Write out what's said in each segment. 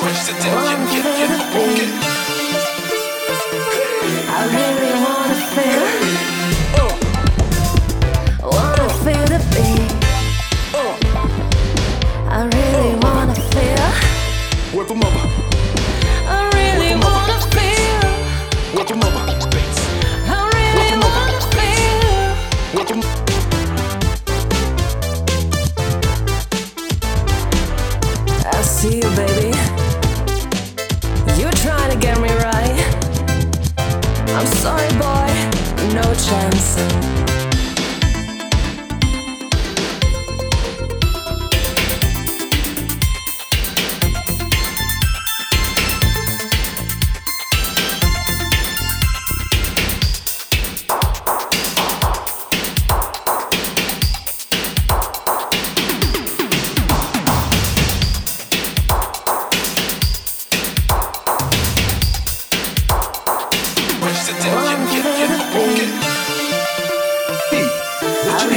Push the deck, yeah, yeah, yeah, yeah, yeah. I'm sorry, boy, no chance.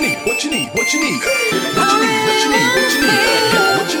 what you need, what you need, what you need, what you need, what you need, what you need, what you need.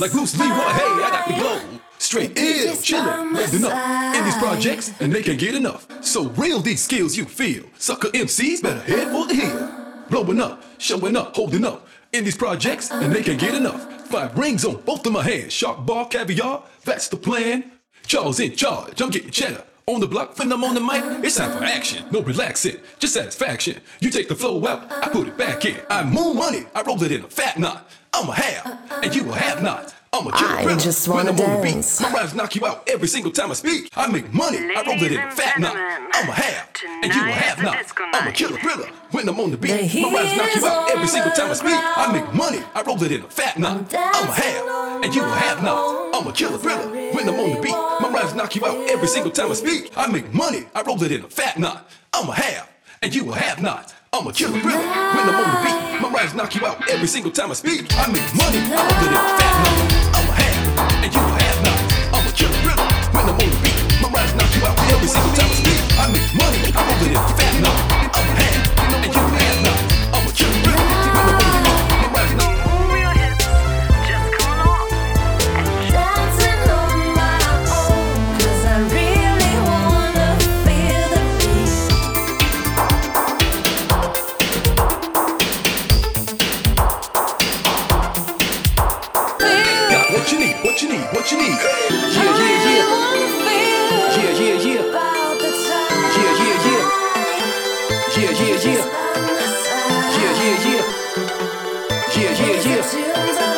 Like Bruce Leroy, hey, I got the glow. Straight ill, chillin', living up in these projects, and they can't get enough. So real these skills you feel. Sucker MCs better head for the hill. Blowing up, showing up, holding up. In these projects, and they can't get enough. Five rings on both of my hands, shark bar, caviar, that's the plan. Charles in charge, I'm getting cheddar. On the block, when I'm on the mic, it's time for action. No relaxing, just satisfaction. You take the flow out, I put it back in. I move money, I roll it in a fat knot. I'm a have, and you will have not. I'm a killer I just wanna dance. My rhymes knock you out every single time I speak. I make money, I roll it in a fat knot. I'm a have, and you will have not. I'm a killer thriller when I'm on the beat. My rhymes knock you out every single time I speak. I make money, I roll it in a fat knot. I'm a have, and you will have not. I'm a killer thriller when I'm on the beat. My rhymes knock you out every single time I speak. I make money, I roll it in a fat knot. I'm a have, and you will have not. I'm a killer thriller when I'm on the beat. My rhymes knock you out every single time I speak. I make money, I roll it in a fat knot. I'm you have. I'm a killer when I'm. My you out every single time I speak. I make money, I roll it in a fat knot. Need, what you need. Yeah, yeah, yeah. Yeah, yeah, yeah. Yeah, yeah, yeah. Yeah, yeah, yeah. Yeah, yeah, yeah. Yeah, yeah, yeah.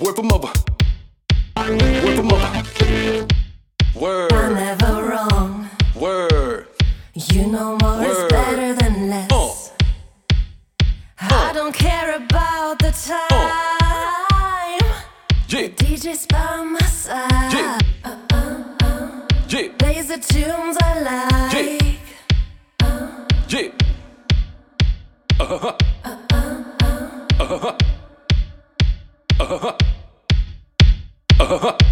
Word for mother. Word for mother. Word. We're never wrong. Word. You know more Word. is better than less. Uh. I uh. don't care about the uh. time. Uh. Yeah. The DJ's by my side. Yeah. Uh, uh, uh. Yeah. Plays the tunes I like. Yeah. Yeah. Uh-huh. Uh-huh. Uh-huh. Oh.